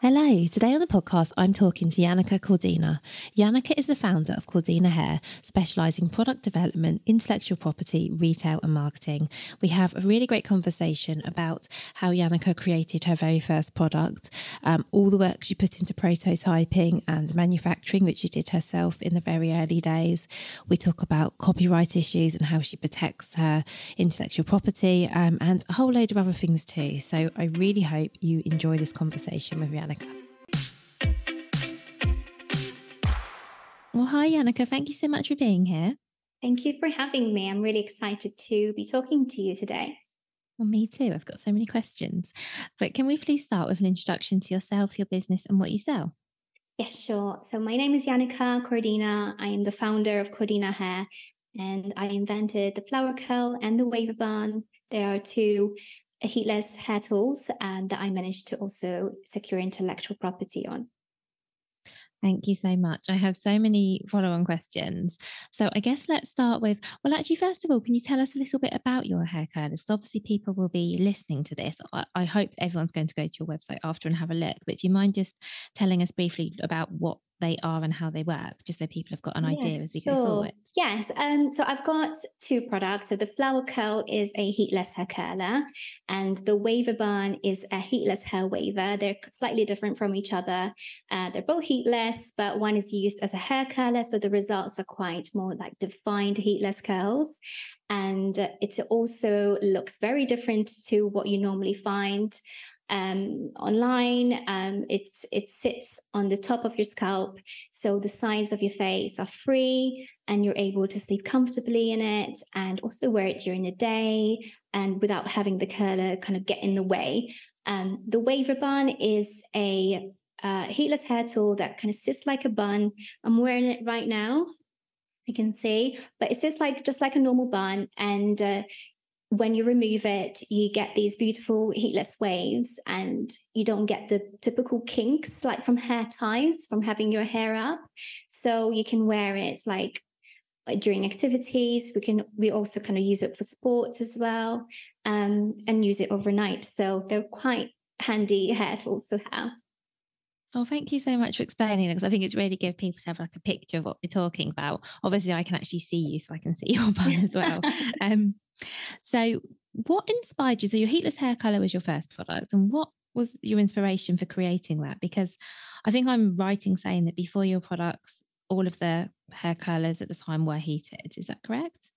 Hello, today on the podcast, I'm talking to Yanika Cordina. Yanika is the founder of Cordina Hair, specialising in product development, intellectual property, retail, and marketing. We have a really great conversation about how Yanika created her very first product, um, all the work she put into prototyping and manufacturing, which she did herself in the very early days. We talk about copyright issues and how she protects her intellectual property, um, and a whole load of other things too. So I really hope you enjoy this conversation with Yanika. Well, hi, Yanika. Thank you so much for being here. Thank you for having me. I'm really excited to be talking to you today. Well, me too. I've got so many questions. But can we please start with an introduction to yourself, your business, and what you sell? Yes, sure. So, my name is Yanika Cordina. I am the founder of Cordina Hair, and I invented the flower curl and the waver bun. There are two heatless hair tools and that I managed to also secure intellectual property on. Thank you so much. I have so many follow on questions. So, I guess let's start with well, actually, first of all, can you tell us a little bit about your hair curlers? Obviously, people will be listening to this. I, I hope everyone's going to go to your website after and have a look. But do you mind just telling us briefly about what they are and how they work, just so people have got an idea as we sure. go forward. Yes. Um, so I've got two products. So the flower curl is a heatless hair curler, and the waver bun is a heatless hair waver. They're slightly different from each other. Uh, they're both heatless, but one is used as a hair curler, so the results are quite more like defined heatless curls. And it also looks very different to what you normally find um, online. Um, it's it sits on the top of your scalp, so the sides of your face are free, and you're able to sleep comfortably in it, and also wear it during the day, and without having the curler kind of get in the way. Um, the waver bun is a uh, heatless hair tool that kind of sits like a bun. I'm wearing it right now you can see but it's just like just like a normal bun and uh, when you remove it, you get these beautiful heatless waves and you don't get the typical kinks like from hair ties from having your hair up. So you can wear it like during activities. We can we also kind of use it for sports as well um, and use it overnight. So they're quite handy hair tools to have. Oh, thank you so much for explaining because I think it's really good people to have like a picture of what we're talking about. Obviously, I can actually see you, so I can see your bun as well. um, so, what inspired you? So, your heatless hair curler was your first product, and what was your inspiration for creating that? Because I think I'm writing saying that before your products, all of the hair curlers at the time were heated. Is that correct?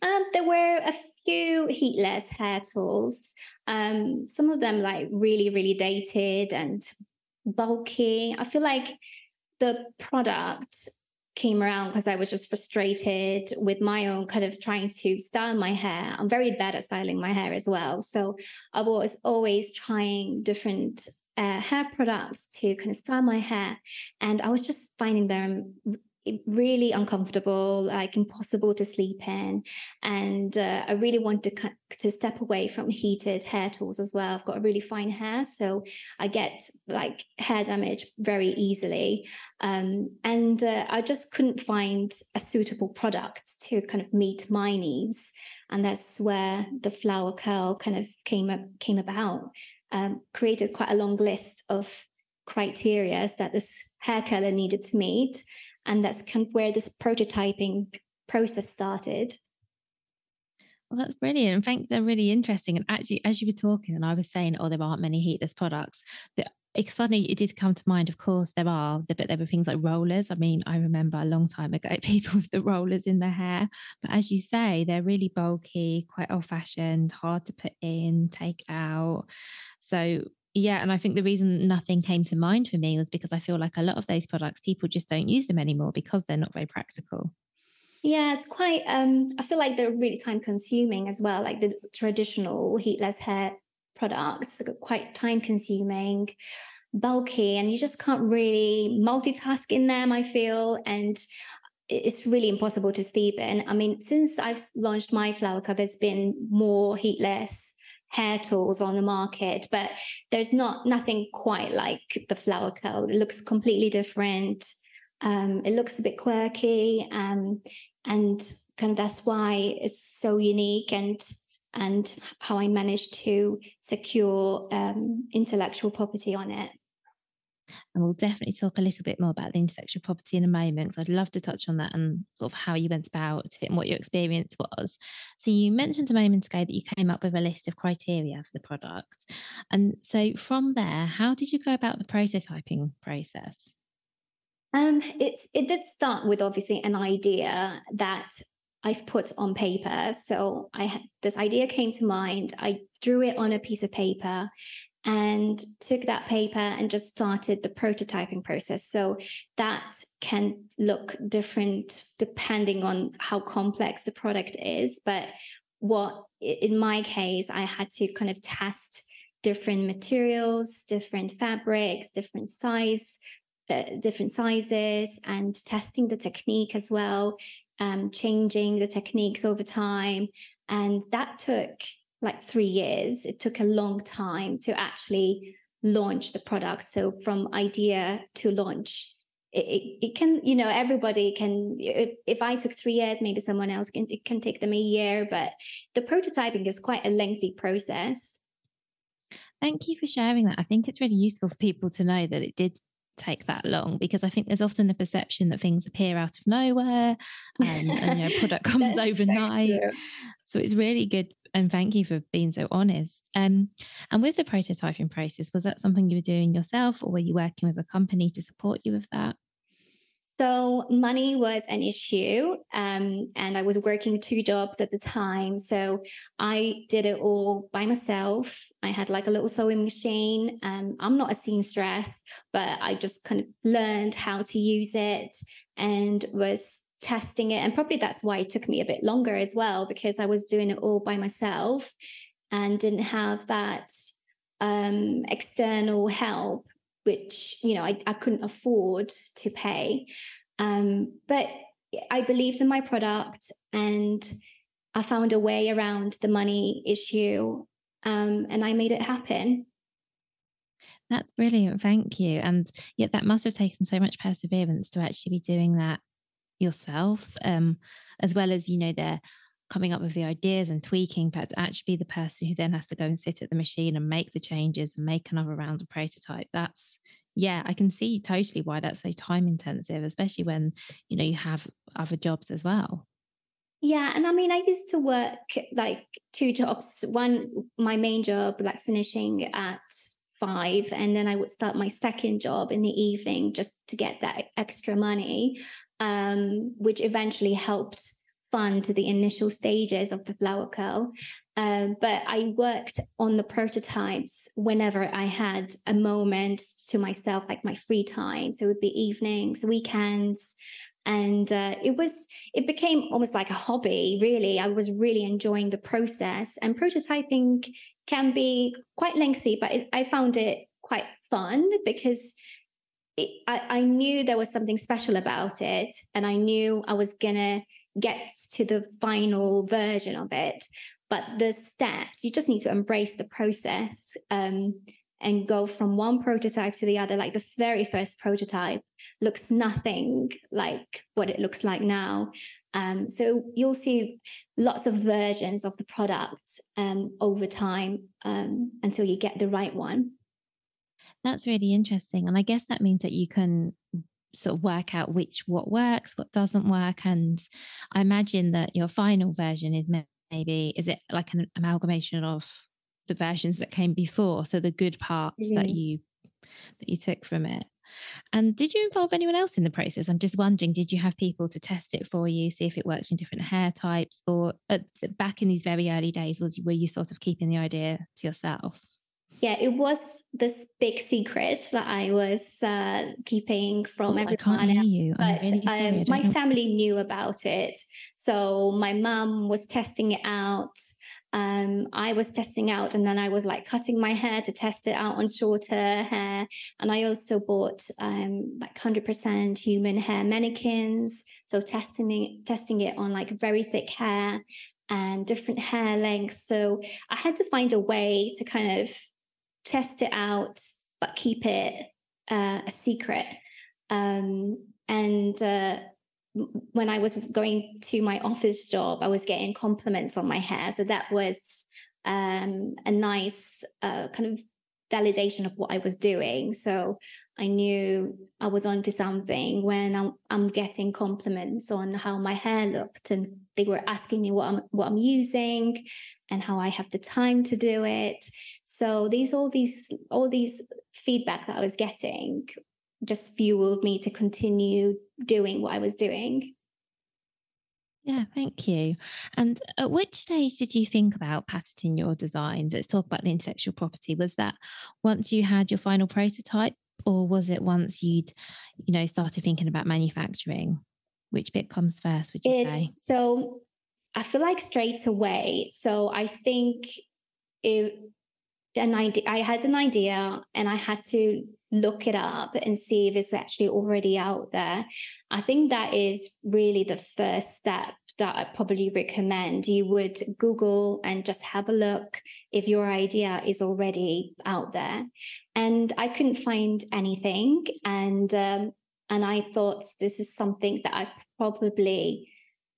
Um, there were a few heatless hair tools. Um, some of them like really, really dated and bulky. I feel like the product came around because I was just frustrated with my own kind of trying to style my hair. I'm very bad at styling my hair as well. So I was always trying different uh, hair products to kind of style my hair. And I was just finding them really uncomfortable, like impossible to sleep in. And uh, I really want to, to step away from heated hair tools as well. I've got a really fine hair, so I get like hair damage very easily. Um, and uh, I just couldn't find a suitable product to kind of meet my needs. and that's where the flower curl kind of came up came about. Um, created quite a long list of criteria that this hair curler needed to meet, and that's kind of where this prototyping process started. Well, that's brilliant. Fact, they're really interesting. And actually, as you were talking, and I was saying, oh, there aren't many heatless products. The, it suddenly it did come to mind. Of course, there are, but there were things like rollers. I mean, I remember a long time ago people with the rollers in their hair. But as you say, they're really bulky, quite old-fashioned, hard to put in, take out. So yeah, and I think the reason nothing came to mind for me was because I feel like a lot of those products people just don't use them anymore because they're not very practical. Yeah, it's quite. Um, I feel like they're really time consuming as well. Like the traditional heatless hair products, quite time consuming, bulky, and you just can't really multitask in them. I feel, and it's really impossible to sleep in. I mean, since I've launched my flower cover, there's been more heatless hair tools on the market, but there's not nothing quite like the flower curl. It looks completely different. Um, it looks a bit quirky, um, and kind of that's why it's so unique and and how I managed to secure um, intellectual property on it. And we'll definitely talk a little bit more about the intellectual property in a moment. So I'd love to touch on that and sort of how you went about it and what your experience was. So you mentioned a moment ago that you came up with a list of criteria for the product. And so from there, how did you go about the prototyping process? Um, it's it did start with obviously an idea that I've put on paper. So I this idea came to mind. I drew it on a piece of paper and took that paper and just started the prototyping process. So that can look different depending on how complex the product is. But what in my case, I had to kind of test different materials, different fabrics, different size uh, different sizes and testing the technique as well, um, changing the techniques over time. And that took like three years. It took a long time to actually launch the product. So from idea to launch, it, it, it, can, you know, everybody can, if, if I took three years, maybe someone else can, it can take them a year, but the prototyping is quite a lengthy process. Thank you for sharing that. I think it's really useful for people to know that it did take that long because I think there's often the perception that things appear out of nowhere and, and you know product comes overnight. So it's really good and thank you for being so honest. Um, and with the prototyping process, was that something you were doing yourself or were you working with a company to support you with that? So money was an issue, um, and I was working two jobs at the time. So I did it all by myself. I had like a little sewing machine. Um, I'm not a seamstress, but I just kind of learned how to use it and was testing it. And probably that's why it took me a bit longer as well, because I was doing it all by myself and didn't have that um, external help which you know I, I couldn't afford to pay. Um, but I believed in my product and I found a way around the money issue um, and I made it happen. That's brilliant. Thank you. And yet that must have taken so much perseverance to actually be doing that yourself, um, as well as, you know, they're coming up with the ideas and tweaking, but actually be the person who then has to go and sit at the machine and make the changes and make another round of prototype. That's yeah, I can see totally why that's so time intensive, especially when you know you have other jobs as well. Yeah, and I mean, I used to work like two jobs. One, my main job, like finishing at five, and then I would start my second job in the evening just to get that extra money, um, which eventually helped fund the initial stages of the flower curl. Um, but I worked on the prototypes whenever I had a moment to myself, like my free time. So it would be evenings, weekends. And uh, it was, it became almost like a hobby, really. I was really enjoying the process. And prototyping can be quite lengthy, but it, I found it quite fun because I, I knew there was something special about it. And I knew I was to get to the final version of it. But the steps, you just need to embrace the process. Um, and go from one prototype to the other. Like the very first prototype looks nothing like what it looks like now. Um, so you'll see lots of versions of the product um, over time um, until you get the right one. That's really interesting. And I guess that means that you can sort of work out which what works, what doesn't work. And I imagine that your final version is maybe, is it like an amalgamation of the versions that came before? So the good parts mm-hmm. that you that you took from it. And did you involve anyone else in the process? I'm just wondering, did you have people to test it for you, see if it worked in different hair types, or at, back in these very early days, was were you sort of keeping the idea to yourself? Yeah, it was this big secret that I was uh, keeping from oh, everyone else. You. But really um, my family knew about it. So my mum was testing it out. Um, I was testing out, and then I was like cutting my hair to test it out on shorter hair. And I also bought um, like 100% human hair mannequins. So testing it, testing it on like very thick hair and different hair lengths. So I had to find a way to kind of test it out, but keep it uh, a secret. Um, and uh, when I was going to my office job, I was getting compliments on my hair. So that was um, a nice uh, kind of validation of what I was doing. So I knew I was onto something when I'm, I'm getting compliments on how my hair looked, and they were asking me what I'm what I'm using and how I have the time to do it. So these all these all these feedback that I was getting just fueled me to continue doing what I was doing. Yeah, thank you. And at which stage did you think about patenting your designs? Let's talk about the intellectual property. Was that once you had your final prototype, or was it once you'd, you know, started thinking about manufacturing? Which bit comes first, would you it, say? So I feel like straight away. So I think it an idea i had an idea and i had to look it up and see if it's actually already out there. I think that is really the first step that i probably recommend. You would google and just have a look if your idea is already out there. And i couldn't find anything and um, and i thought this is something that i probably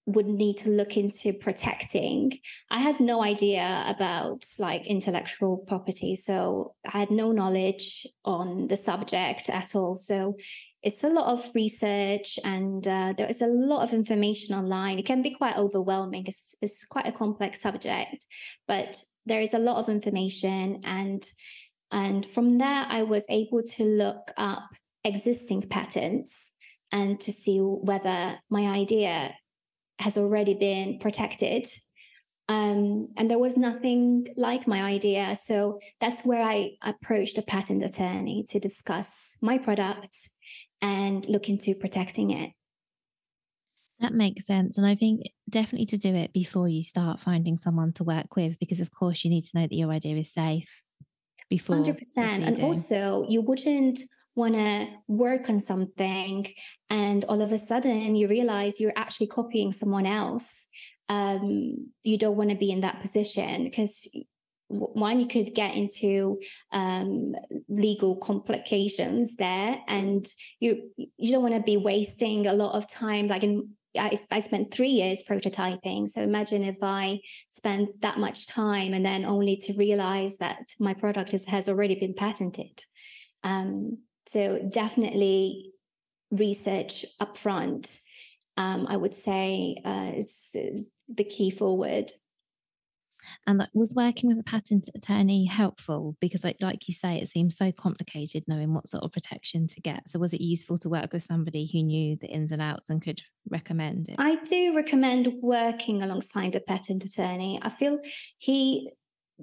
would need to look into protecting. I had no idea about like intellectual property, so I had no knowledge on the subject at all. So it's a lot of research and uh, there is a lot of information online. It can be quite overwhelming. It's, it's quite a complex subject, but there is a lot of information and and from there I was able to look up existing patents and to see whether my idea has already been protected. Um, and there was nothing like my idea. So that's where I approached a patent attorney to discuss my product and look into protecting it. That makes sense. And I think definitely to do it before you start finding someone to work with, because of course you need to know that your idea is safe before. 100%. And also, you wouldn't want to work on something and all of a sudden you realize you're actually copying someone else. Um, you don't want to be in that position because one you could get into um, legal complications there and you you don't want to be wasting a lot of time like in I, I spent three years prototyping so imagine if i spent that much time and then only to realize that my product is, has already been patented. Um, so definitely research upfront, um, I would say, uh, is, is the key forward. And that was working with a patent attorney helpful? Because, like, like you say, it seems so complicated knowing what sort of protection to get. So, was it useful to work with somebody who knew the ins and outs and could recommend it? I do recommend working alongside a patent attorney. I feel he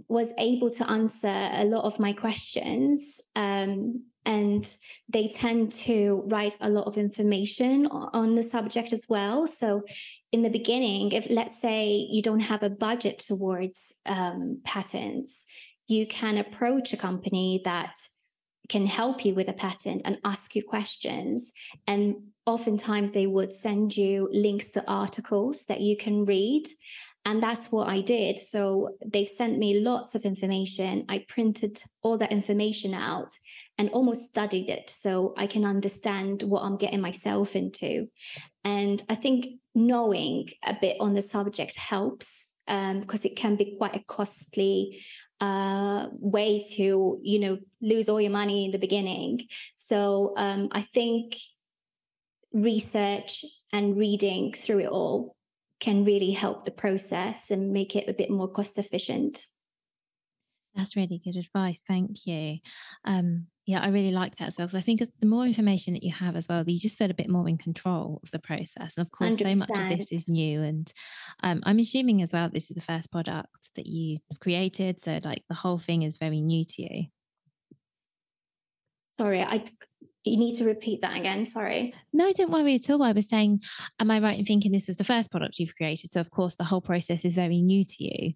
was able to answer a lot of my questions um, and they tend to write a lot of information on the subject as well so in the beginning if let's say you don't have a budget towards um, patents you can approach a company that can help you with a patent and ask you questions and oftentimes they would send you links to articles that you can read And that's what I did. So they sent me lots of information. I printed all that information out and almost studied it so I can understand what I'm getting myself into. And I think knowing a bit on the subject helps um, because it can be quite a costly uh, way to, you know, lose all your money in the beginning. So um, I think research and reading through it all can really help the process and make it a bit more cost efficient. That's really good advice. Thank you. Um, yeah, I really like that as well because I think the more information that you have as well, you just feel a bit more in control of the process. And of course, 100%. so much of this is new. And um, I'm assuming as well, this is the first product that you created. So, like, the whole thing is very new to you. Sorry, I you need to repeat that again. Sorry. No, I don't worry at all. I was saying, am I right in thinking this was the first product you've created? So, of course, the whole process is very new to you.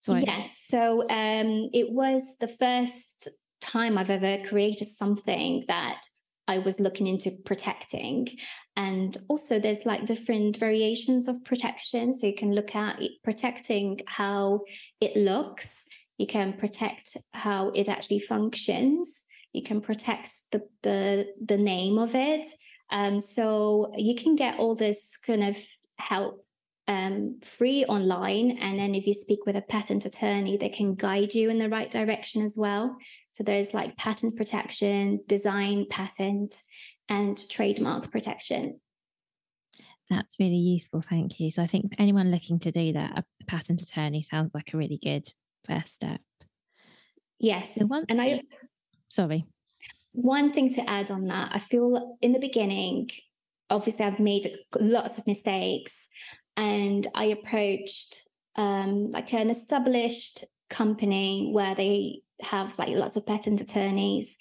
So, I- yes. So, um, it was the first time I've ever created something that I was looking into protecting. And also, there's like different variations of protection. So, you can look at protecting how it looks, you can protect how it actually functions you can protect the the, the name of it. Um, so you can get all this kind of help um, free online. And then if you speak with a patent attorney, they can guide you in the right direction as well. So there's like patent protection, design patent, and trademark protection. That's really useful. Thank you. So I think for anyone looking to do that, a patent attorney sounds like a really good first step. Yes. So and I sorry. One thing to add on that, I feel in the beginning, obviously I've made lots of mistakes and I approached um, like an established company where they have like lots of patent attorneys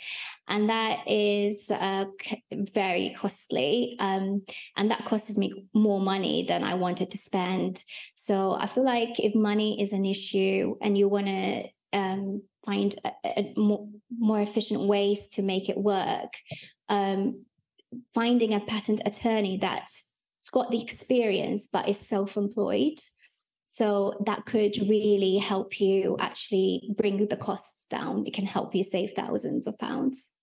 and that is uh, very costly um, and that costed me more money than i wanted to spend so i feel like if money is an issue and you want to um, find a, a more, more, efficient ways to make it work. Um, finding a patent attorney that's got the experience but is self-employed. So that could really help you actually bring the costs down. It can help you save thousands of pounds.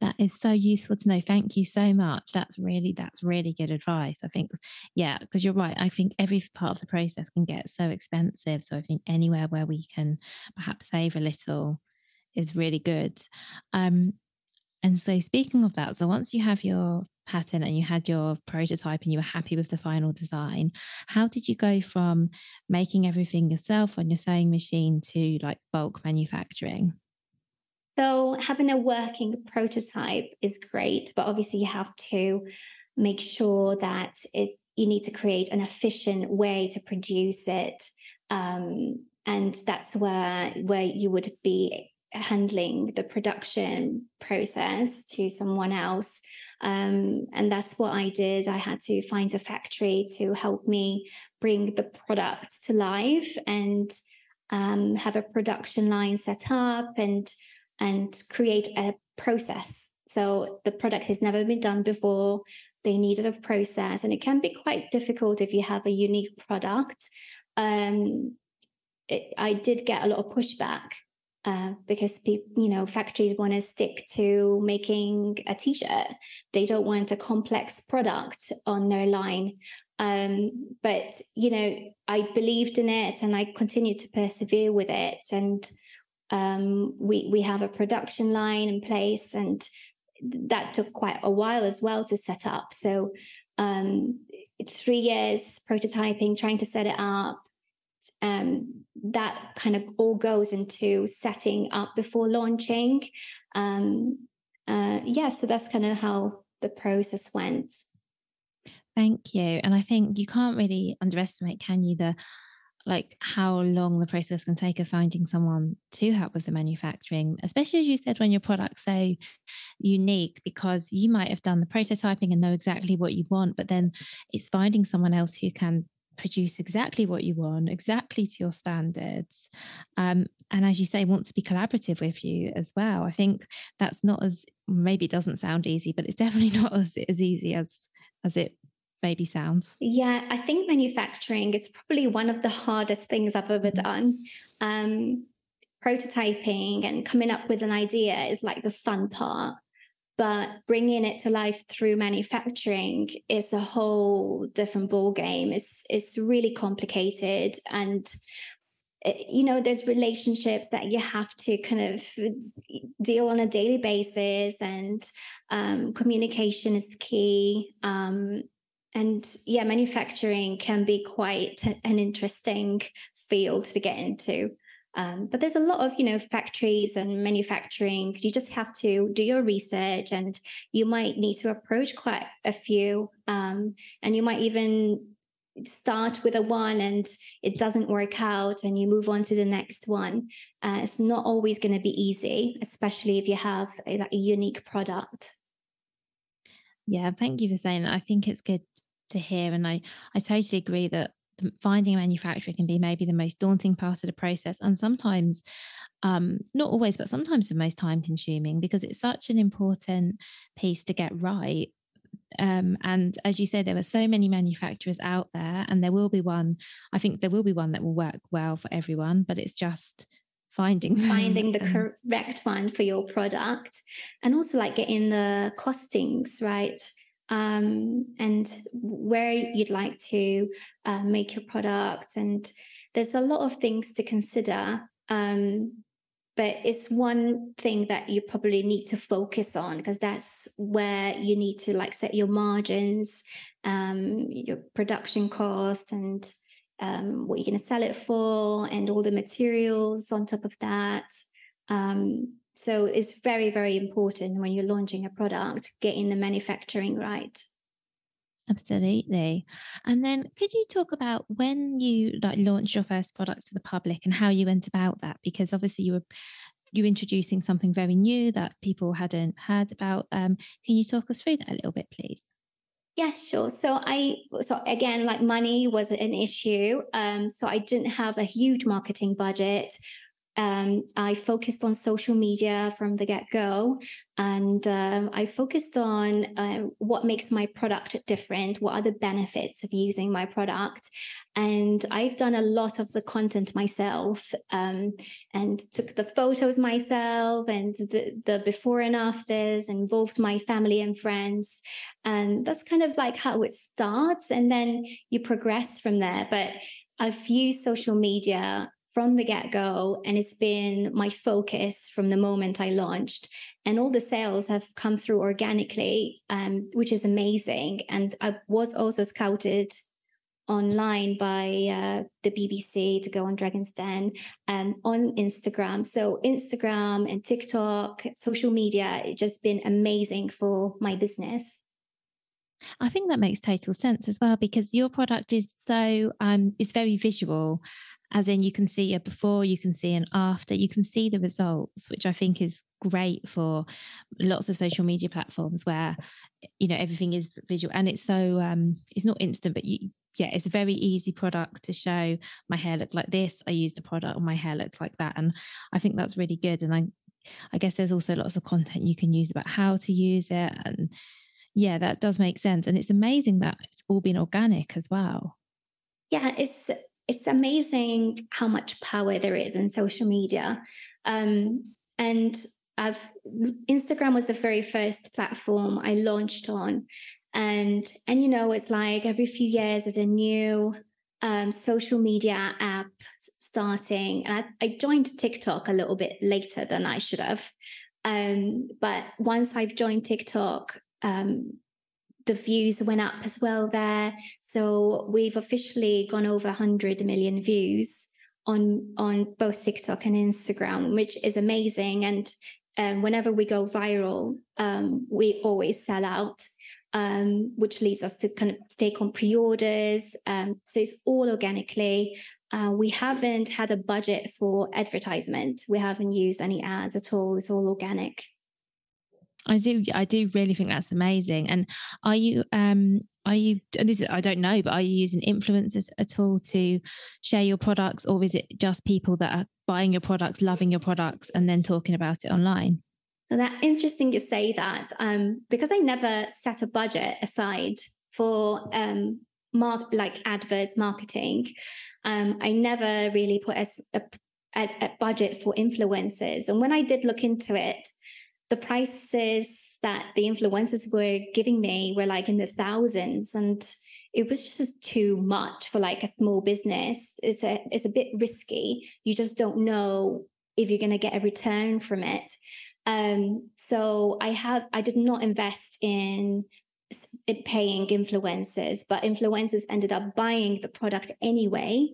That is so useful to know. Thank you so much. That's really that's really good advice. I think, yeah, because you're right. I think every part of the process can get so expensive. So I think anywhere where we can perhaps save a little is really good. Um, and so speaking of that, so once you have your pattern and you had your prototype and you were happy with the final design, how did you go from making everything yourself on your sewing machine to like bulk manufacturing? So having a working prototype is great, but obviously you have to make sure that it, you need to create an efficient way to produce it. Um, and that's where where you would be handling the production process to someone else. Um, and that's what I did. I had to find a factory to help me bring the product to life and um, have a production line set up and and create a process. So the product has never been done before. They needed a process, and it can be quite difficult if you have a unique product. Um, it, I did get a lot of pushback uh, because people, you know, factories want to stick to making a t-shirt. They don't want a complex product on their line. Um, but you know, I believed in it, and I continued to persevere with it, and um, we we have a production line in place, and that took quite a while as well to set up. So um, it's three years prototyping, trying to set it up. Um, that kind of all goes into setting up before launching. Um, uh, yeah, so that's kind of how the process went. Thank you. And I think you can't really underestimate, can you, the like how long the process can take of finding someone to help with the manufacturing, especially as you said, when your product's so unique, because you might have done the prototyping and know exactly what you want, but then it's finding someone else who can produce exactly what you want, exactly to your standards. Um, and as you say, want to be collaborative with you as well. I think that's not as maybe it doesn't sound easy, but it's definitely not as, as easy as as it maybe sounds. Yeah, I think manufacturing is probably one of the hardest things I've ever mm-hmm. done. Um, prototyping and coming up with an idea is like the fun part but bringing it to life through manufacturing is a whole different ball game it's it's really complicated and eh, you know there's relationships that you have to kind of deal on a daily basis and um, communication is key um, and yeah manufacturing can be quite an interesting field to get into um, but there's a lot of you know factories and manufacturing. You just have to do your research, and you might need to approach quite a few, um, and you might even start with a one and it doesn't work out and you move on to the next one. Uh, it's not always going to be easy especially if you have a, a unique product. Yeah thank you for saying that. I think it's good to hear and i i totally agree that finding a manufacturer can be maybe the most daunting part of the process and sometimes um, not always but sometimes the most time consuming because it's such an important piece to get right. Um, and as you say there are so many manufacturers out there and there will be one i think there will be one that will work well for everyone but it's just finding finding the correct one for your product and also like getting the costings right um, and where you'd like to uh, make your product. And there's a lot of things to consider. Um, but it's one thing that you probably need to focus on because that's where you need to like set your margins, um, your production cost, and um, what you're going to sell it for, and all the materials on top of that. Um, so it's very, very important when you're launching a product, getting the manufacturing right. Absolutely. And then could you talk about when you like launched your first product to the public and how you went about that? Because obviously you were you're introducing something very new that people hadn't heard about. Um, can you talk us through that a little bit, please? Yeah, sure. So I so again, like money was an issue. Um, so I didn't have a huge marketing budget um, I focused on social media from the get go. And um, I focused on uh, what makes my product different, what are the benefits of using my product. And I've done a lot of the content myself um, and took the photos myself and the, the before and afters, involved my family and friends. And that's kind of like how it starts. And then you progress from there. But I've used social media from the get go. And it's been my focus from the moment I launched. And all the sales have come through organically, um, which is amazing. And I was also scouted online by uh, the BBC to go on Dragon's Den and on Instagram. So Instagram and TikTok, social media, it's just been amazing for my business. I think that makes total sense as well because your product is so um is very visual as in you can see a before you can see an after you can see the results which i think is great for lots of social media platforms where you know everything is visual. And it's so um it's not instant but you yeah it's a very easy product to show. My hair looked like this. I used a product and my hair looked like that. And i think that's really good. And i i guess there's also lots of content you can use about how to use it. And yeah that does make sense. And it's amazing that it's all been organic as well. Yeah it's it's amazing how much power there is in social media. Um, and I've Instagram was the very first platform I launched on. And and you know, it's like every few years there's a new um, social media app starting. And I, I joined TikTok a little bit later than I should have. Um, but once I've joined TikTok, um, the views went up as well there. So we've officially gone over 100 million views on on both TikTok and Instagram, which is amazing. And um, whenever we go viral, um, we always sell out, um, which leads us to kind of take on pre-orders. Um, so it's all organically. Uh, we haven't had a budget for advertisement. We haven't used any ads at all. It's all organic. I do I do really think that's amazing. And are you um are you this is, I don't know, but are you using influencers at all to share your products or is it just people that are buying your products, loving your products and then talking about it online? So that interesting you say that um, because I never set a budget aside for um, mark like adverts marketing. Um, I never really put a, a, a budget for influencers, and when I did look into it, the prices that the influencers were giving me were like in the thousands, and it was just too much for like a small business. It's a it's a bit risky. You just don't know if you're going to get a return from it. Um, so I have I did not invest in paying influencers, but influencers ended up buying the product anyway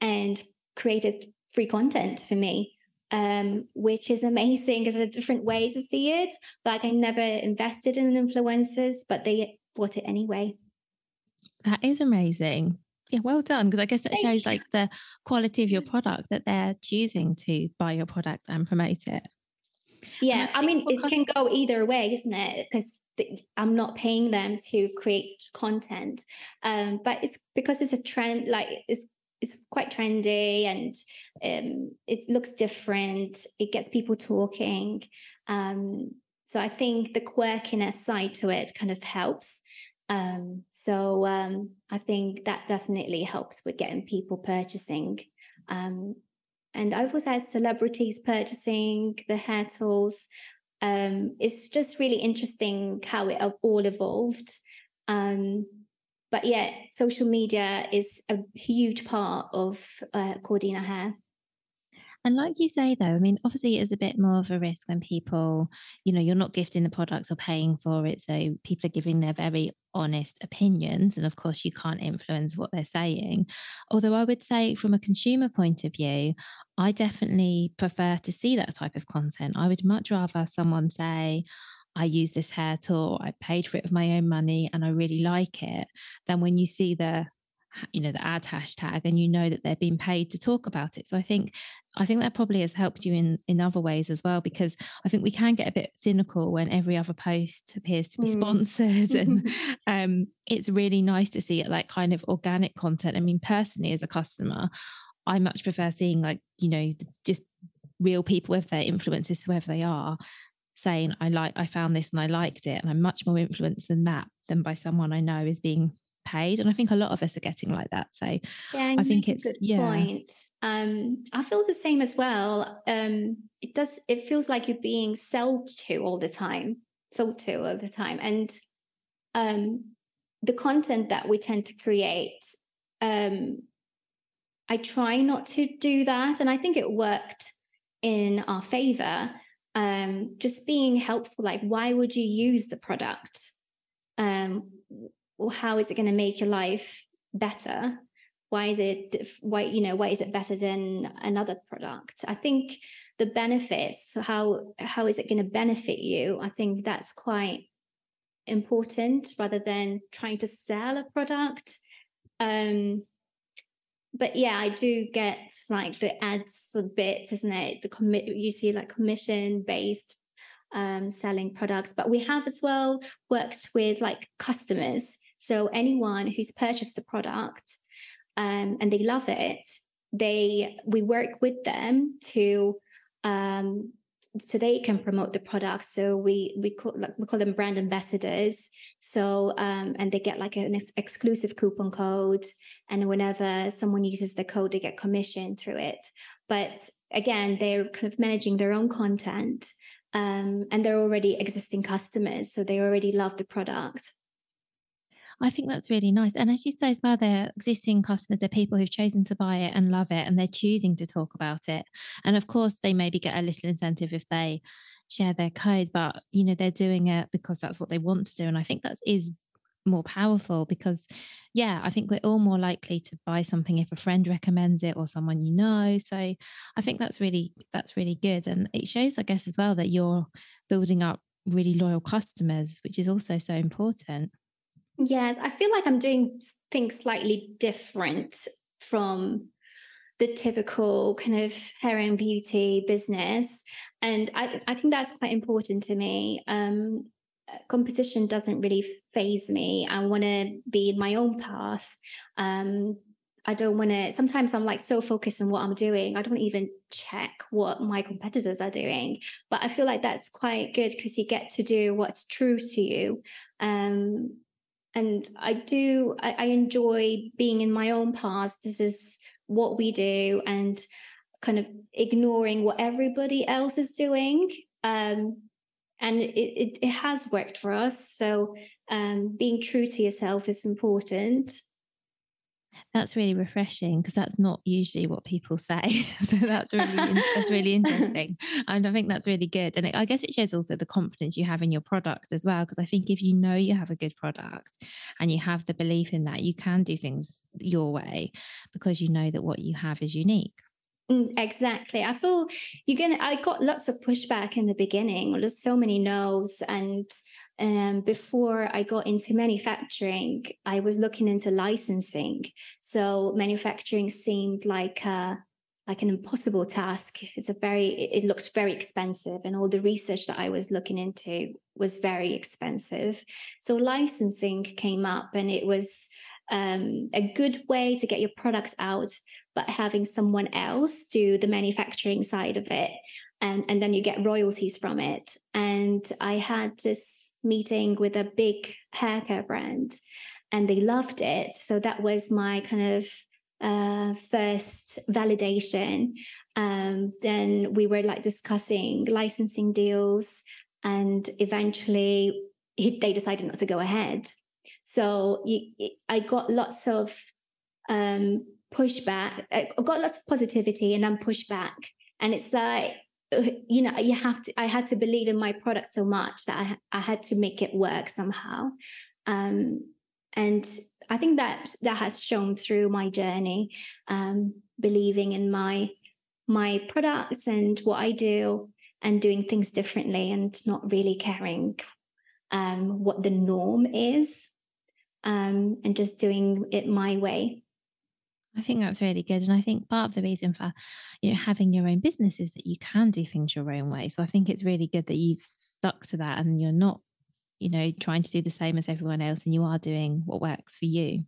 and created free content for me. Um, which is amazing. It's a different way to see it. Like I never invested in influencers, but they bought it anyway. That is amazing. Yeah, well done. Because I guess that shows like the quality of your product that they're choosing to buy your product and promote it. Yeah, I, I mean, it can go either way, isn't it? Because I'm not paying them to create content, um, but it's because it's a trend. Like it's it's quite trendy and um, it looks different. It gets people talking. Um, so I think the quirkiness side to it kind of helps. Um, so um, I think that definitely helps with getting people purchasing. Um, and I've also had celebrities purchasing the hair tools. Um, it's just really interesting how it all evolved. Um, but yeah, social media is a huge part of uh, Cordina Hair. And like you say, though, I mean, obviously it's a bit more of a risk when people, you know, you're not gifting the products or paying for it. So people are giving their very honest opinions. And of course, you can't influence what they're saying. Although I would say, from a consumer point of view, I definitely prefer to see that type of content. I would much rather someone say, I use this hair tool, I paid for it with my own money and I really like it, than when you see the you know the ad hashtag and you know that they're being paid to talk about it so i think i think that probably has helped you in in other ways as well because i think we can get a bit cynical when every other post appears to be mm. sponsored and um it's really nice to see it like kind of organic content i mean personally as a customer i much prefer seeing like you know just real people with their influencers whoever they are saying i like i found this and i liked it and i'm much more influenced than that than by someone i know is being paid. And i think a lot of us are getting like that. So yeah i think it's good yeah. point. Um i feel the same as well. Um it does it feels like you're being sold to all the time sold to all the time. And um the content that we tend to create um i try not to do that. And i think it worked in our favor um just being helpful like why would you use the product um well, how is it going to make your life better? Why is it why you know why is it better than another product? I think the benefits, how how is it going to benefit you? I think that's quite important rather than trying to sell a product. Um, but yeah, I do get like the ads a bit, isn't it? The commit you see like commission based um, selling products, but we have as well worked with like customers so anyone who's purchased a product um, and they love it, they we work with them to um, so they can promote the product. So we we call like, we call them brand ambassadors. So um, and they get like an ex- exclusive coupon code, and whenever someone uses the code, they get commission through it. But again, they're kind of managing their own content, um, and they're already existing customers, so they already love the product. I think that's really nice. And as you say as well, they're existing customers, they're people who've chosen to buy it and love it and they're choosing to talk about it. And of course, they maybe get a little incentive if they share their code, but you know, they're doing it because that's what they want to do. And I think that is more powerful because yeah i think we're all more likely to buy something if a friend recommends it or someone you know so i think that's really that's really good and it shows i guess as well that you're building up really loyal customers which is also so important Yes, I feel like I'm doing things slightly different from the typical kind of hair and beauty business. And I, I think that's quite important to me. Um, competition doesn't really phase me. I want to be in my own path. Um, I don't want to, sometimes I'm like so focused on what I'm doing. I don't even check what my competitors are doing. But I feel like that's quite good because you get to do what's true to you. Um, and I do I, I enjoy being in my own past. This is what we do, and kind of ignoring what everybody else is doing. Um, and it, it, it has worked for us. So um, being true to yourself is important. That's really refreshing because that's not usually what people say. so that's really that's really interesting, and I think that's really good. And I guess it shows also the confidence you have in your product as well. Because I think if you know you have a good product and you have the belief in that, you can do things your way because you know that what you have is unique. Mm, exactly. I feel you're gonna. I got lots of pushback in the beginning. There's so many no's, and um, before I got into manufacturing, I was looking into licensing. So manufacturing seemed like a, like an impossible task. It's a very. It looked very expensive, and all the research that I was looking into was very expensive. So licensing came up, and it was um, a good way to get your product out, but having someone else do the manufacturing side of it. And, and then you get royalties from it. And I had this meeting with a big hair care brand and they loved it. So that was my kind of uh, first validation. Um, then we were like discussing licensing deals, and eventually they decided not to go ahead. So you, I got lots of um, pushback. I got lots of positivity and then pushback. And it's like, uh, you know, you have to, I had to believe in my product so much that I, I had to make it work somehow. Um, and I think that that has shown through my journey, um, believing in my my products and what I do and doing things differently and not really caring um, what the norm is um, and just doing it my way. I think that's really good. And I think part of the reason for, you know, having your own business is that you can do things your own way. So I think it's really good that you've stuck to that and you're not, you know, trying to do the same as everyone else and you are doing what works for you.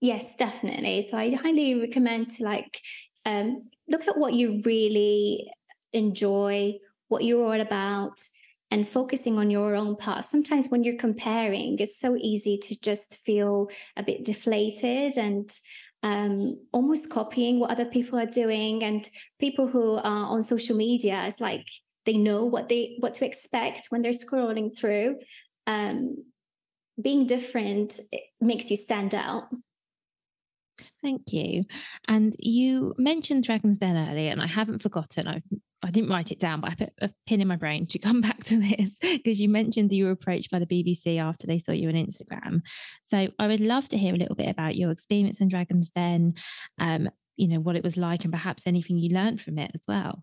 Yes, definitely. So I highly recommend to like um, look at what you really enjoy, what you're all about, and focusing on your own path. Sometimes when you're comparing, it's so easy to just feel a bit deflated and um, almost copying what other people are doing. And people who are on social media, it's like they know what they what to expect when they're scrolling through. Um, being different makes you stand out. Thank you. And you mentioned Dragon's Den earlier, and I haven't forgotten. I've I didn't write it down, but I put a pin in my brain to come back to this because you mentioned that you were approached by the BBC after they saw you on Instagram. So I would love to hear a little bit about your experience in Dragon's Den, um, you know, what it was like and perhaps anything you learned from it as well.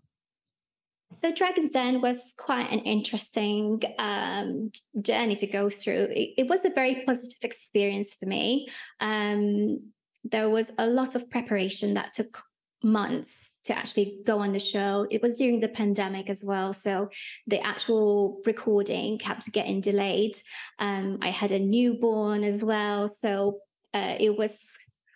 So Dragon's Den was quite an interesting um, journey to go through. It, it, was a very positive experience for me. Um, there was a lot of preparation that took months to actually go on the show. It was during the pandemic as well. So the actual recording kept getting delayed. Um, I had a newborn as well. So uh, it was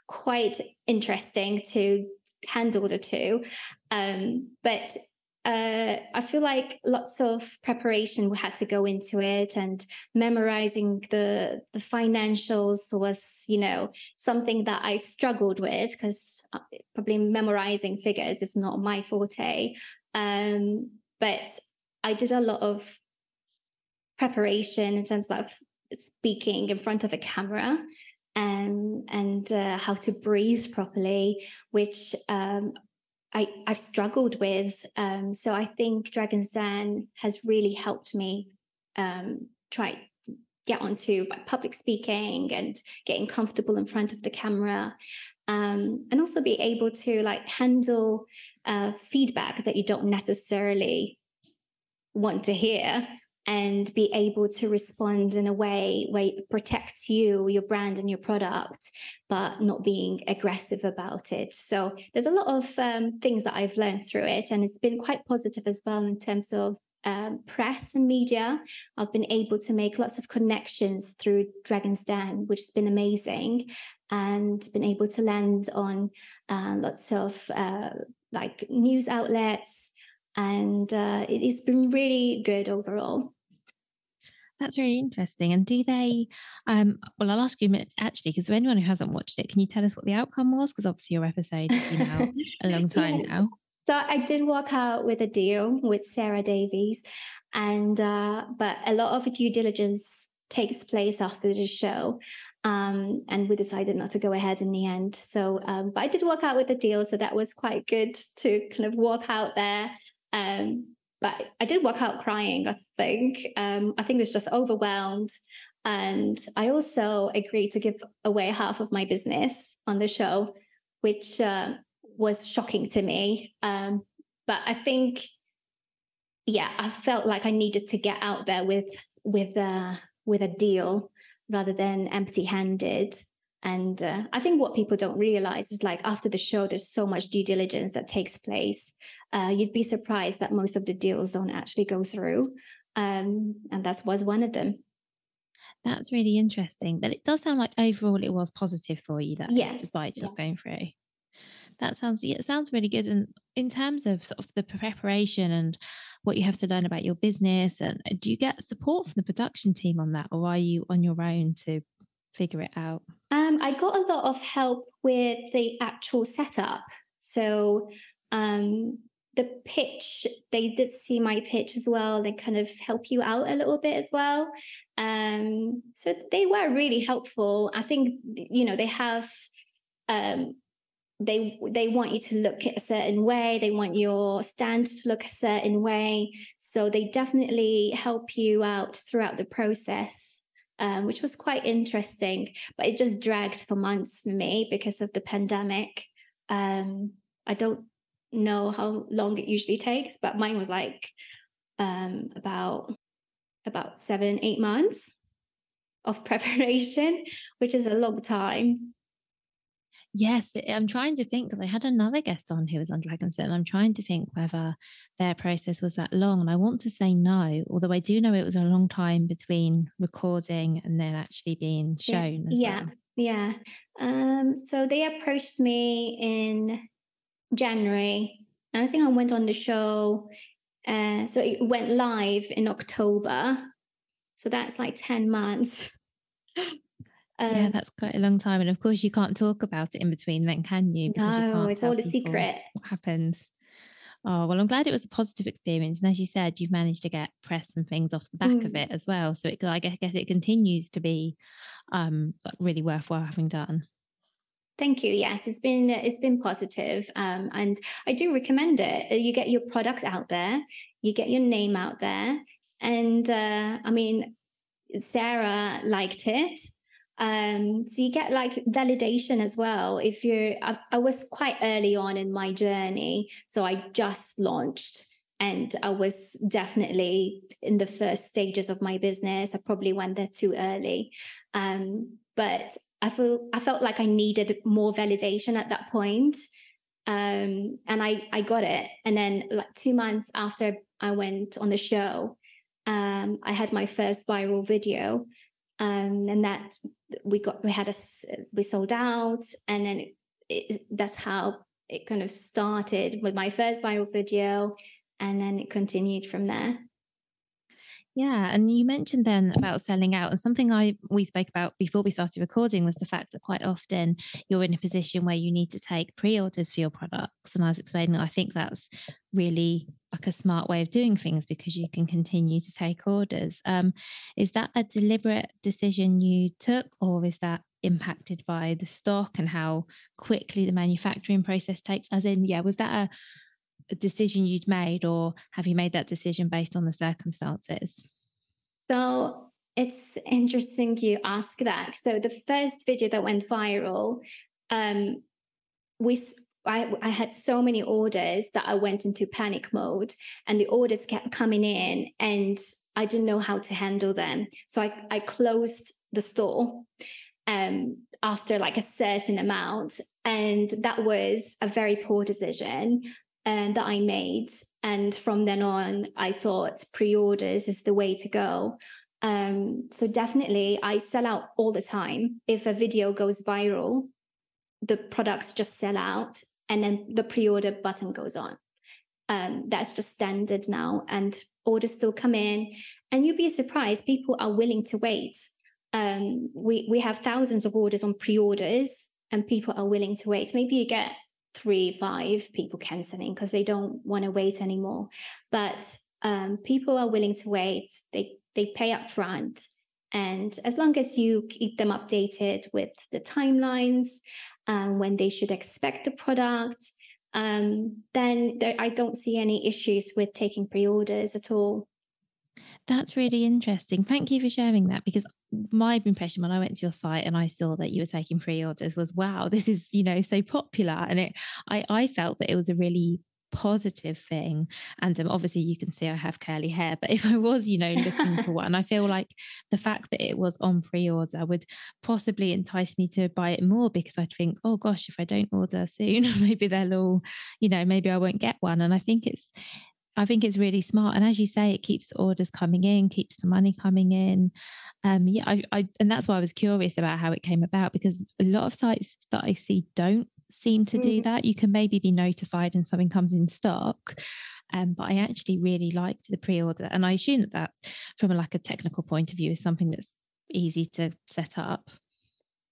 quite interesting to handle the two. Um, but uh, I feel like lots of preparation we had to go into it, and memorizing the the financials was, you know, something that I struggled with because uh, probably memorizing figures is not my forte. Um, but I did a lot of preparation in terms of speaking in front of a camera and and uh, how to breathe properly, which um, I, I've struggled with. Um, so I think Dragon's Den has really helped me um, try get onto public speaking and getting comfortable in front of the camera um, and also be able to like handle uh, feedback that you don't necessarily want to hear and be able to respond in a way where it protects you, your brand, and your product, but not being aggressive about it. So there's a lot of um, things that I've learned through it, and it's been quite positive as well in terms of um, press and media. I've been able to make lots of connections through Dragon's Den, which has been amazing, and been able to land on uh, lots of uh, like news outlets and uh, it's been really good overall. That's really interesting. And do they, um, well, I'll ask you actually, because for anyone who hasn't watched it, can you tell us what the outcome was? Because obviously your episode has been out a long time yeah. now. So I did walk out with a deal with Sara Davies. And, uh, but a lot of due diligence takes place after the show. Um, and we decided not to go ahead in the end. So, um, but I did walk out with a deal. So that was quite good to kind of walk out there. Um, but I did walk out crying, I think. Um, I think it was just overwhelmed. And I also agreed to give away half of my business on the show, which uh, was shocking to me. Um, but I think, yeah, I felt like I needed to get out there with with uh, with a deal rather than empty-handed. And uh, I think what people don't realize is like after the show, there's so much due diligence that takes place uh, you'd be surprised that most of the deals don't actually go through. Um, and that was one of them. That's really interesting. But it does sound like overall it was positive for you that yes, despite yeah. going through. That sounds yeah, it sounds really good. And in terms of sort of the preparation and what you have to learn about your business, and uh, do you get support from the production team on that, or are you on your own to figure it out? Um, I got a lot of help with the actual setup. So um, the pitch they did see my pitch as well. They kind of help you out a little bit as well. Um so they were really helpful. I think you know they have um they they want you to look a certain way. They want your stand to look a certain way. So they definitely help you out throughout the process um, which was quite interesting but it just dragged for months for me because of the pandemic. Um, i don't know how long it usually takes, but mine was like um, about about seven, eight months of preparation, which is a long time. Yes, I'm trying to think because I had another guest on who was on Dragon's Den. I'm trying to think whether their process was that long. And I want to say no, although I do know it was a long time between recording and then actually being shown. Yeah. Well. Yeah. Um, so they approached me in January. And I think I went on the show. Uh, so it went live in October. So that's like 10 months. um, yeah, that's quite a long time. And of course, you can't talk about it in between then, can you? Because no, you it's all a secret. What happens? Oh, well, I'm glad it was a positive experience. And as you said, you've managed to get press and things off the back mm. of it as well. So it, I guess it continues to be um, really worthwhile having done. Thank you. Yes, it's been it's been positive, um, and I do recommend it. You get your product out there, you get your name out there, and uh, I mean, Sara liked it, um, so you get like validation as well. If you're, I, I was quite early on in my journey, so I just launched, and I was definitely in the first stages of my business. I probably went there too early, um, but I feel I felt like I needed more validation at that point. Um, and I I got it. And then like two months after I went on the show, um, I had my first viral video. Um, and that we got we had a we sold out and then it, that's how it kind of started with my first viral video and then it continued from there yeah, and you mentioned then about selling out, and something I we spoke about before we started recording was the fact that quite often you're in a position where you need to take pre-orders for your products, and I was explaining I think that's really like a smart way of doing things because you can continue to take orders. Um, is that a deliberate decision you took, or is that impacted by the stock and how quickly the manufacturing process takes? As in, yeah, was that a a decision you'd made, or have you made that decision based on the circumstances? So it's interesting you ask that. So the first video that went viral, um, we I, I had so many orders that I went into panic mode, and the orders kept coming in, and I didn't know how to handle them. So I, I closed the store um, after like a certain amount, and that was a very poor decision and that I made. And from then on, I thought pre-orders is the way to go. Um, so definitely, I sell out all the time. If a video goes viral, the products just sell out, and then the pre-order button goes on. Um, that's just standard now, and orders still come in, and you'd be surprised. People are willing to wait. Um, we we have thousands of orders on pre-orders, and people are willing to wait. Maybe you get three, five people canceling because they don't want to wait anymore. But um, people are willing to wait. They they pay up front. And as long as you keep them updated with the timelines, um, when they should expect the product, um, then there, I don't see any issues with taking pre orders at all. That's really interesting. Thank you for sharing that because my impression when I went to your site and I saw that you were taking pre-orders was wow, this is, you know, so popular. And it I I felt that it was a really positive thing. And um, obviously, you can see I have curly hair. But if I was, you know, looking for one, I feel like the fact that it was on pre order would possibly entice me to buy it more because I'd think, oh gosh, if I don't order soon, maybe they'll all, you know, maybe I won't get one. And I think it's, I think it's really smart. And as you say, it keeps orders coming in, keeps the money coming in. Um, yeah, I, I, and that's why I was curious about how it came about because a lot of sites that I see don't seem to do mm. that. You can maybe be notified and something comes in stock. Um, but I actually really liked the pre-order, and I assume that that, from a, like a technical point of view, is something that's easy to set up.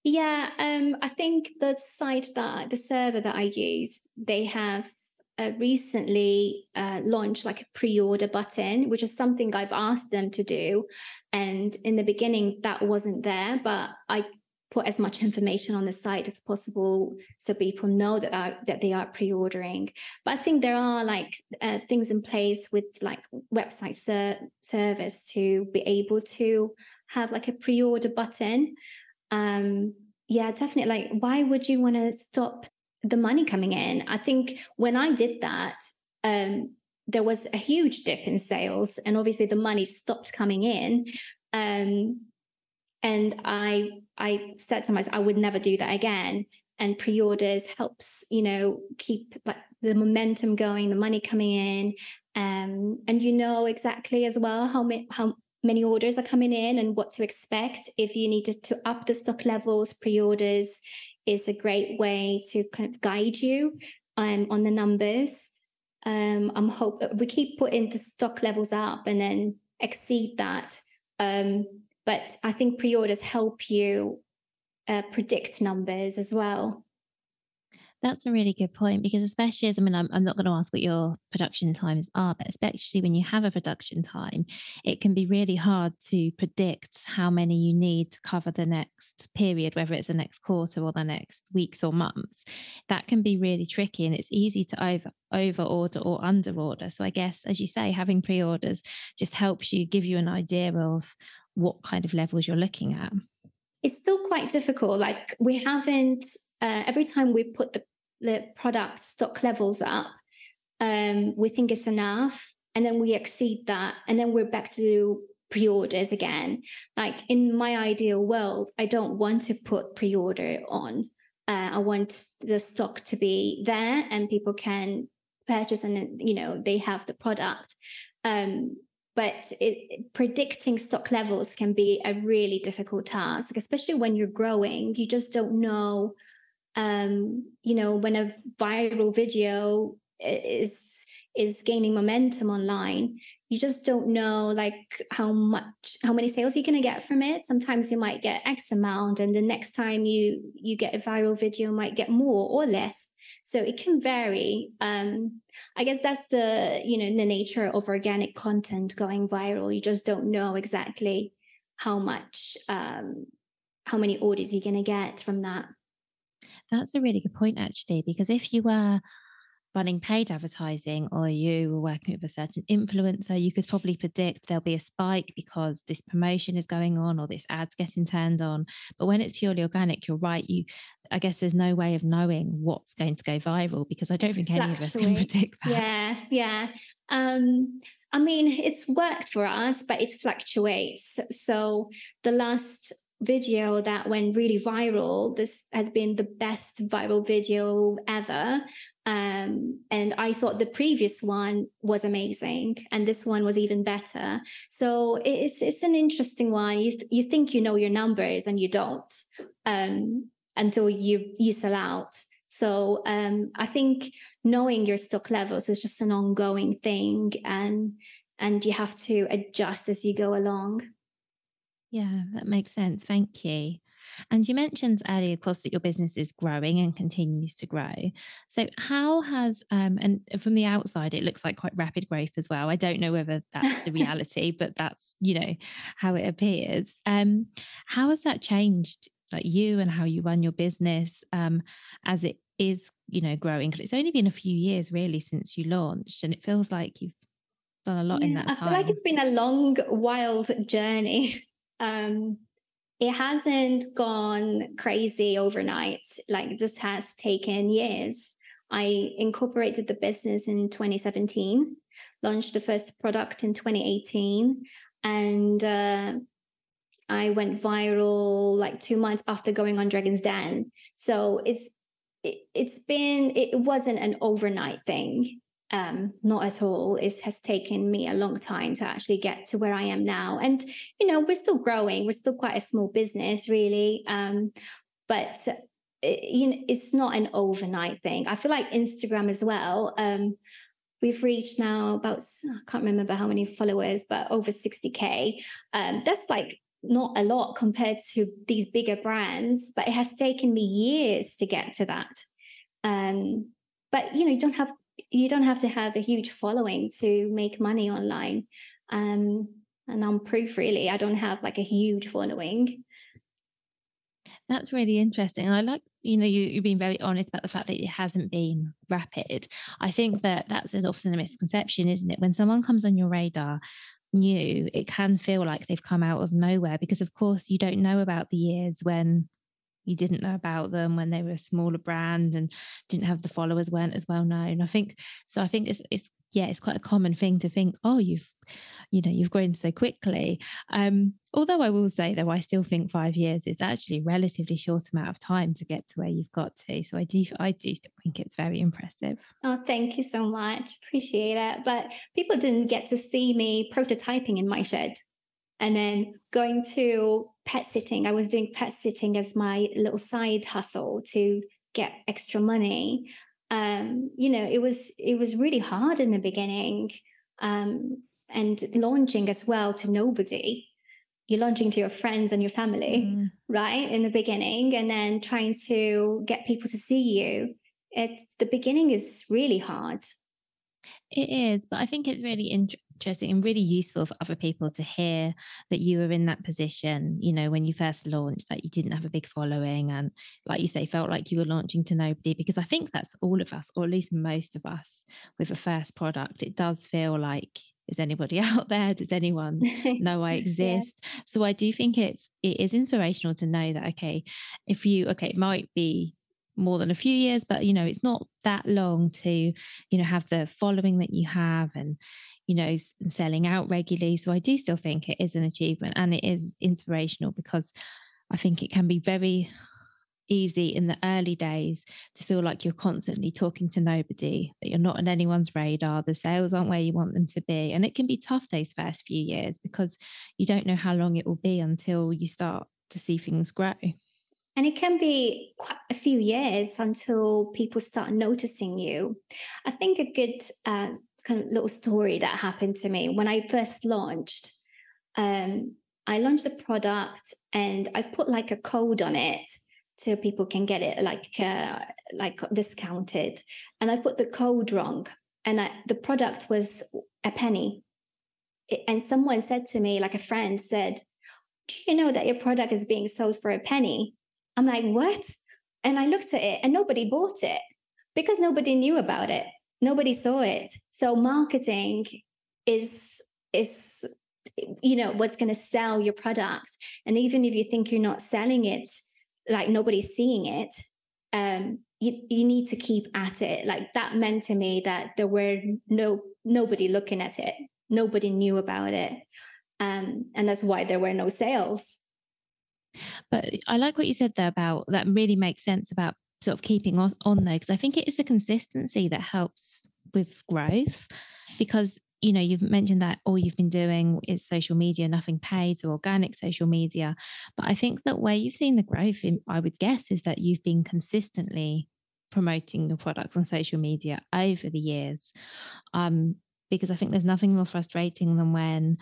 Yeah, um, I think the site that the server that I use, they have uh, recently uh, launched like a pre-order button, which is something I've asked them to do. And in the beginning, that wasn't there, but I put as much information on the site as possible so people know that are, that they are pre-ordering but i think there are like uh, things in place with like website ser- service to be able to have like a pre-order button um yeah definitely like why would you want to stop the money coming in. I think when i did that um there was a huge dip in sales and obviously the money stopped coming in. Um and i i said to myself i would never do that again. And pre-orders helps you know keep like the momentum going the money coming in. Um, and you know exactly as well how many how many orders are coming in and what to expect if you needed to up the stock levels pre-orders is a great way to kind of guide you um, on the numbers um, i'm hope we keep putting the stock levels up and then exceed that um, but I think pre orders help you uh, predict numbers as well. That's a really good point because, especially as I mean, I'm, I'm not going to ask what your production times are, but especially when you have a production time, it can be really hard to predict how many you need to cover the next period, whether it's the next quarter or the next weeks or months. That can be really tricky and it's easy to over over order or under order. So I guess, as you say, having pre orders just helps you give you an idea of what kind of levels you're looking at? It's still quite difficult. Like we haven't, uh, every time we put the, the product stock levels up, um, we think it's enough. And then we exceed that. And then we're back to pre orders again. Like in my ideal world, I don't want to put pre order on. Uh, I want the stock to be there and people can purchase and you know they have the product um, but it, predicting stock levels can be a really difficult task especially when you're growing you just don't know um, you know when a viral video is is gaining momentum online you just don't know like how much how many sales you're going to get from it sometimes you might get x amount and the next time you you get a viral video might get more or less so it can vary. Um, I guess that's the you know the nature of organic content going viral. You just don't know exactly how much um, how many orders you're going to get from that. That's a really good point, actually, because if you were running paid advertising or you were working with a certain influencer, you could probably predict there'll be a spike because this promotion is going on or this ad's getting turned on. But when it's purely organic, you're right. You, I guess there's no way of knowing what's going to go viral because I don't think any of us can predict that. Yeah, yeah. Um, I mean, it's worked for us, but it fluctuates. So the last video that went really viral, this has been the best viral video ever. Um, and I thought the previous one was amazing, and this one was even better. So it's it's an interesting one. You you think you know your numbers, and you don't um, until you you sell out. So um, I think knowing your stock levels is just an ongoing thing, and and you have to adjust as you go along. Yeah, that makes sense. Thank you. And you mentioned earlier, of course, that your business is growing and continues to grow. So, how has, um, and from the outside, it looks like quite rapid growth as well. I don't know whether that's the reality, but that's, you know, how it appears. Um, how has that changed, like you and how you run your business um, as it is, you know, growing? Because it's only been a few years really since you launched, and it feels like you've done a lot yeah, in that time. I feel like it's been a long, wild journey. Um, it hasn't gone crazy overnight. Like this has taken years. I incorporated the business in 2017, launched the first product in 2018, and uh, I went viral like two months after going on Dragon's Den. So it's it, it's been it wasn't an overnight thing um, not at all. It has taken me a long time to actually get to where I am now. And, you know, we're still growing. We're still quite a small business, really. Um, but, it, you know, it's not an overnight thing. I feel like Instagram as well. Um, we've reached now about, I can't remember how many followers, but over 60K. Um, that's like not a lot compared to these bigger brands, but it has taken me years to get to that. Um, but you know, you don't have you don't have to have a huge following to make money online. Um, and I'm proof really. I don't have like a huge following. That's really interesting. I like, you know, you, you've been very honest about the fact that it hasn't been rapid. I think that that's often a misconception, isn't it? When someone comes on your radar new, it can feel like they've come out of nowhere because, of course, you don't know about the years when you didn't know about them when they were a smaller brand and didn't have the followers weren't as well known. I think so i think it's it's yeah it's quite a common thing to think oh you've you know you've grown so quickly um although i will say though i still think five years is actually a relatively short amount of time to get to where you've got to so i do i do think it's very impressive oh thank you so much appreciate it but people didn't get to see me prototyping in my shed and then going to pet sitting. I was doing pet sitting as my little side hustle to get extra money. Um, you know, it was it was really hard in the beginning, um, and launching as well to nobody. You're launching to your friends and your family, mm. right? In the beginning, and then trying to get people to see you. It's the beginning is really hard. It is, but I think it's really interesting and really useful for other people to hear that you were in that position, you know, when you first launched, that you didn't have a big following and, like you say, felt like you were launching to nobody. Because I think that's all of us, or at least most of us, with a first product. It does feel like is anybody out there does anyone know i exist yeah. so i do think it's it is inspirational to know that okay if you okay it might be more than a few years but you know it's not that long to you know have the following that you have and you know selling out regularly so i do still think it is an achievement and it is inspirational because i think it can be very easy in the early days to feel like you're constantly talking to nobody that you're not on anyone's radar the sales aren't where you want them to be and it can be tough those first few years because you don't know how long it will be until you start to see things grow and it can be quite a few years until people start noticing you. I think a good uh, kind of little story that happened to me when I first launched. Um, I launched a product and I put like a code on it so people can get it like uh, like discounted. And I put the code wrong, and I, the product was a penny. It, and someone said to me, like a friend said, "Do you know that your product is being sold for a penny?" I'm like, what? And I looked at it and nobody bought it because nobody knew about it. Nobody saw it. So marketing is is you know what's going to sell your products. And even if you think you're not selling it like nobody's seeing it um you, you need to keep at it. Like that meant to me that there were no nobody looking at it. Nobody knew about it. Um and that's why there were no sales. But I like what you said there about that really makes sense about sort of keeping on, on there because I think it is the consistency that helps with growth because you know you've mentioned that all you've been doing is social media nothing paid or organic social media but i think that where you've seen the growth in, i would guess is that you've been consistently promoting your products on social media over the years. Um, because I think there's nothing more frustrating than when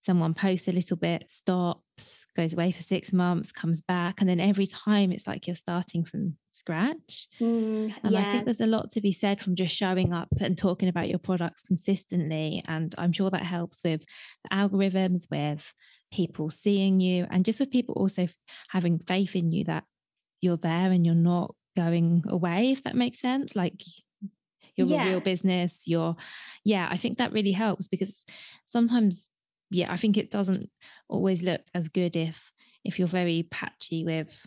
someone posts a little bit, stops, goes away for six months, comes back, and then every time it's like you're starting from scratch. Mm, and yes. I think there's a lot to be said from just showing up and talking about your products consistently. And I'm sure that helps with the algorithms, with people seeing you, and just with people also having faith in you that you're there and you're not going away, if that makes sense. Like you're yeah. a real business, you're, yeah, I think that really helps because sometimes, yeah, I think it doesn't always look as good if if you're very patchy with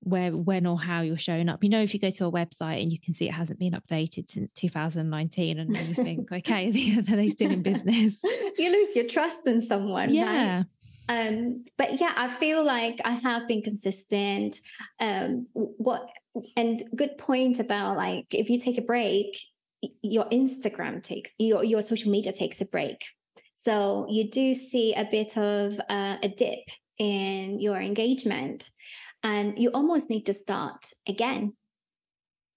where when or how you're showing up. You know if you go to a website and you can see it hasn't been updated since 2019 and you think okay are they still in business. You lose your trust in someone yeah. Right? um but yeah i feel like i have been consistent um what and good point about like if you take a break your instagram takes your your social media takes a break so you do see a bit of uh, a dip in your engagement and you almost need to start again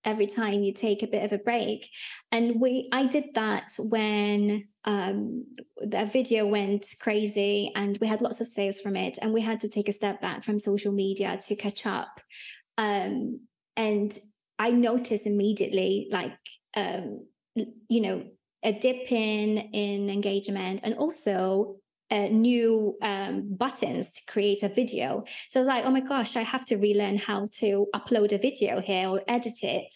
every time you take a bit of a break. And we i did that when um, the video went crazy and we had lots of sales from it and we had to take a step back from social media to catch up. Um, and i noticed immediately like um, you know a dip in in engagement and also uh, new um, buttons to create a video. So I was like, oh my gosh, I have to relearn how to upload a video here or edit it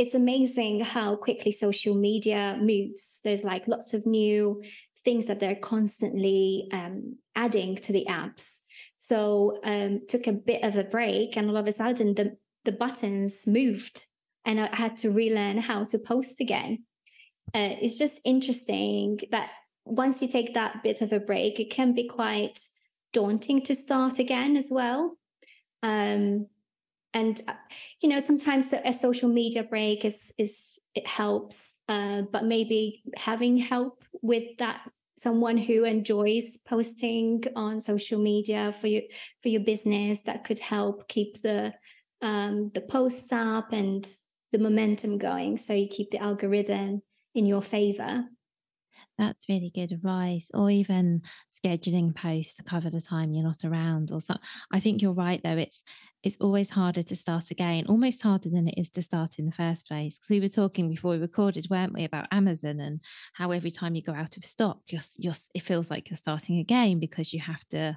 it's amazing how quickly social media moves. There's like lots of new things that they're constantly um, adding to the apps. So um, took a bit of a break, and all of a sudden the the buttons moved, and I had to relearn how to post again. Uh, it's just interesting that once you take that bit of a break, it can be quite daunting to start again as well. Um, and uh, you know sometimes a social media break is is it helps uh, but maybe having help with that someone who enjoys posting on social media for your for your business that could help keep the um, the posts up and the momentum going so you keep the algorithm in your favor that's really good advice or even scheduling posts to cover the time you're not around or so i think you're right though it's it's always harder to start again, almost harder than it is to start in the first place. Because we were talking before we recorded, weren't we, about Amazon and how every time you go out of stock, you're, you're, it feels like you're starting again because you have to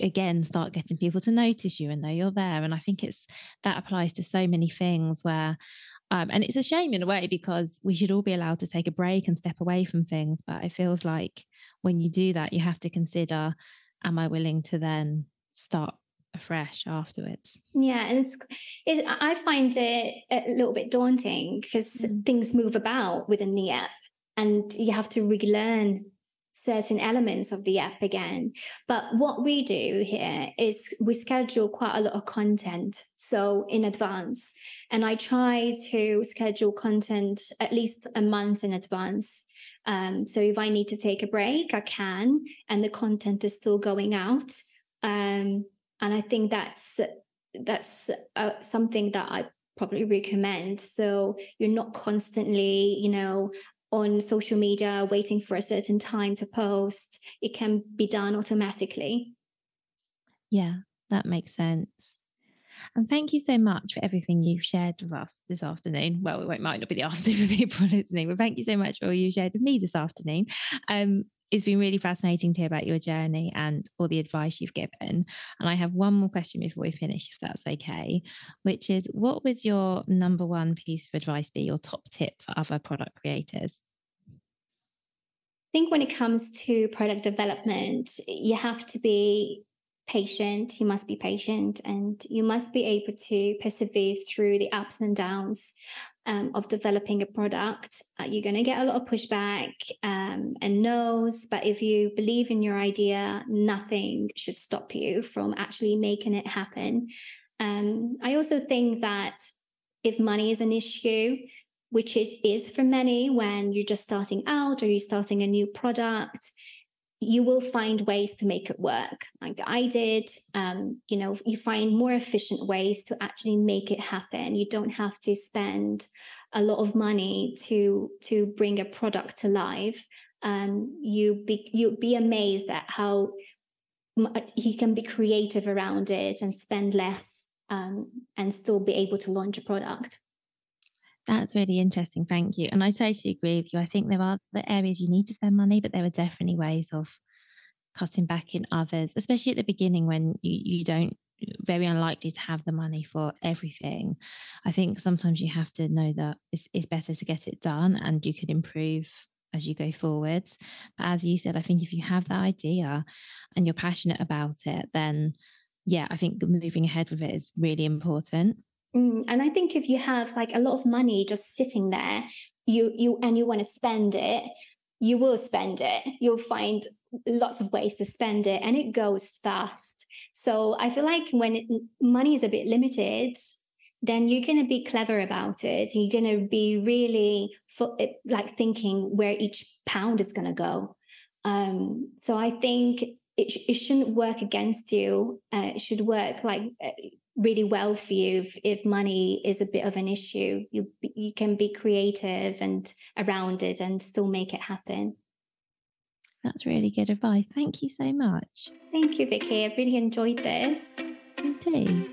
again start getting people to notice you and know you're there. And I think it's that applies to so many things where, um, and it's a shame in a way because we should all be allowed to take a break and step away from things. But it feels like when you do that, you have to consider, am I willing to then start afresh afterwards. Yeah, and it's, it, I find it a little bit daunting because mm. things move about within the app, and you have to relearn certain elements of the app again. But what we do here is we schedule quite a lot of content so in advance, and I try to schedule content at least a month in advance. Um, so if I need to take a break, I can, and the content is still going out. Um, and I think that's that's uh, something that I probably recommend. So you're not constantly, you know, on social media waiting for a certain time to post. It can be done automatically. Yeah, that makes sense. And thank you so much for everything you've shared with us this afternoon. Well, it might not be the afternoon for people listening, but thank you so much for all you shared with me this afternoon. Um, it's been really fascinating to hear about your journey and all the advice you've given. And I have one more question before we finish, if that's okay, which is what would your number one piece of advice be, your top tip for other product creators? I think when it comes to product development, you have to be patient. You must be patient and you must be able to persevere through the ups and downs um, of developing a product, uh, you're going to get a lot of pushback um, and no's. But if you believe in your idea, nothing should stop you from actually making it happen. Um, I also think that if money is an issue, which it is for many when you're just starting out or you're starting a new product, you will find ways to make it work like i did. Um, you know you find more efficient ways to actually make it happen. You don't have to spend a lot of money to to bring a product to life. Um, you be you'd be amazed at how you can be creative around it and spend less um, and still be able to launch a product that's really interesting. Thank you. And I totally agree with you. I think there are the areas you need to spend money, but there are definitely ways of cutting back in others, especially at the beginning when you, you don't very unlikely to have the money for everything. I think sometimes you have to know that it's, it's better to get it done and you can improve as you go forwards. But as you said, I think if you have that idea and you're passionate about it, then yeah, I think moving ahead with it is really important. Mm, and I think if you have like a lot of money just sitting there, you you and you want to spend it, you will spend it. You'll find lots of ways to spend it, and it goes fast. So I feel like when it, money is a bit limited, then you're going to be clever about it. You're going to be really fo- like thinking where each pound is going to go. Um, so I think it, sh- it shouldn't work against you. Uh, it should work like uh, really well for you if, if money is a bit of an issue. You you can be creative and around it and still make it happen. That's really good advice. Thank you so much. Thank you vicky. I really enjoyed this. Me too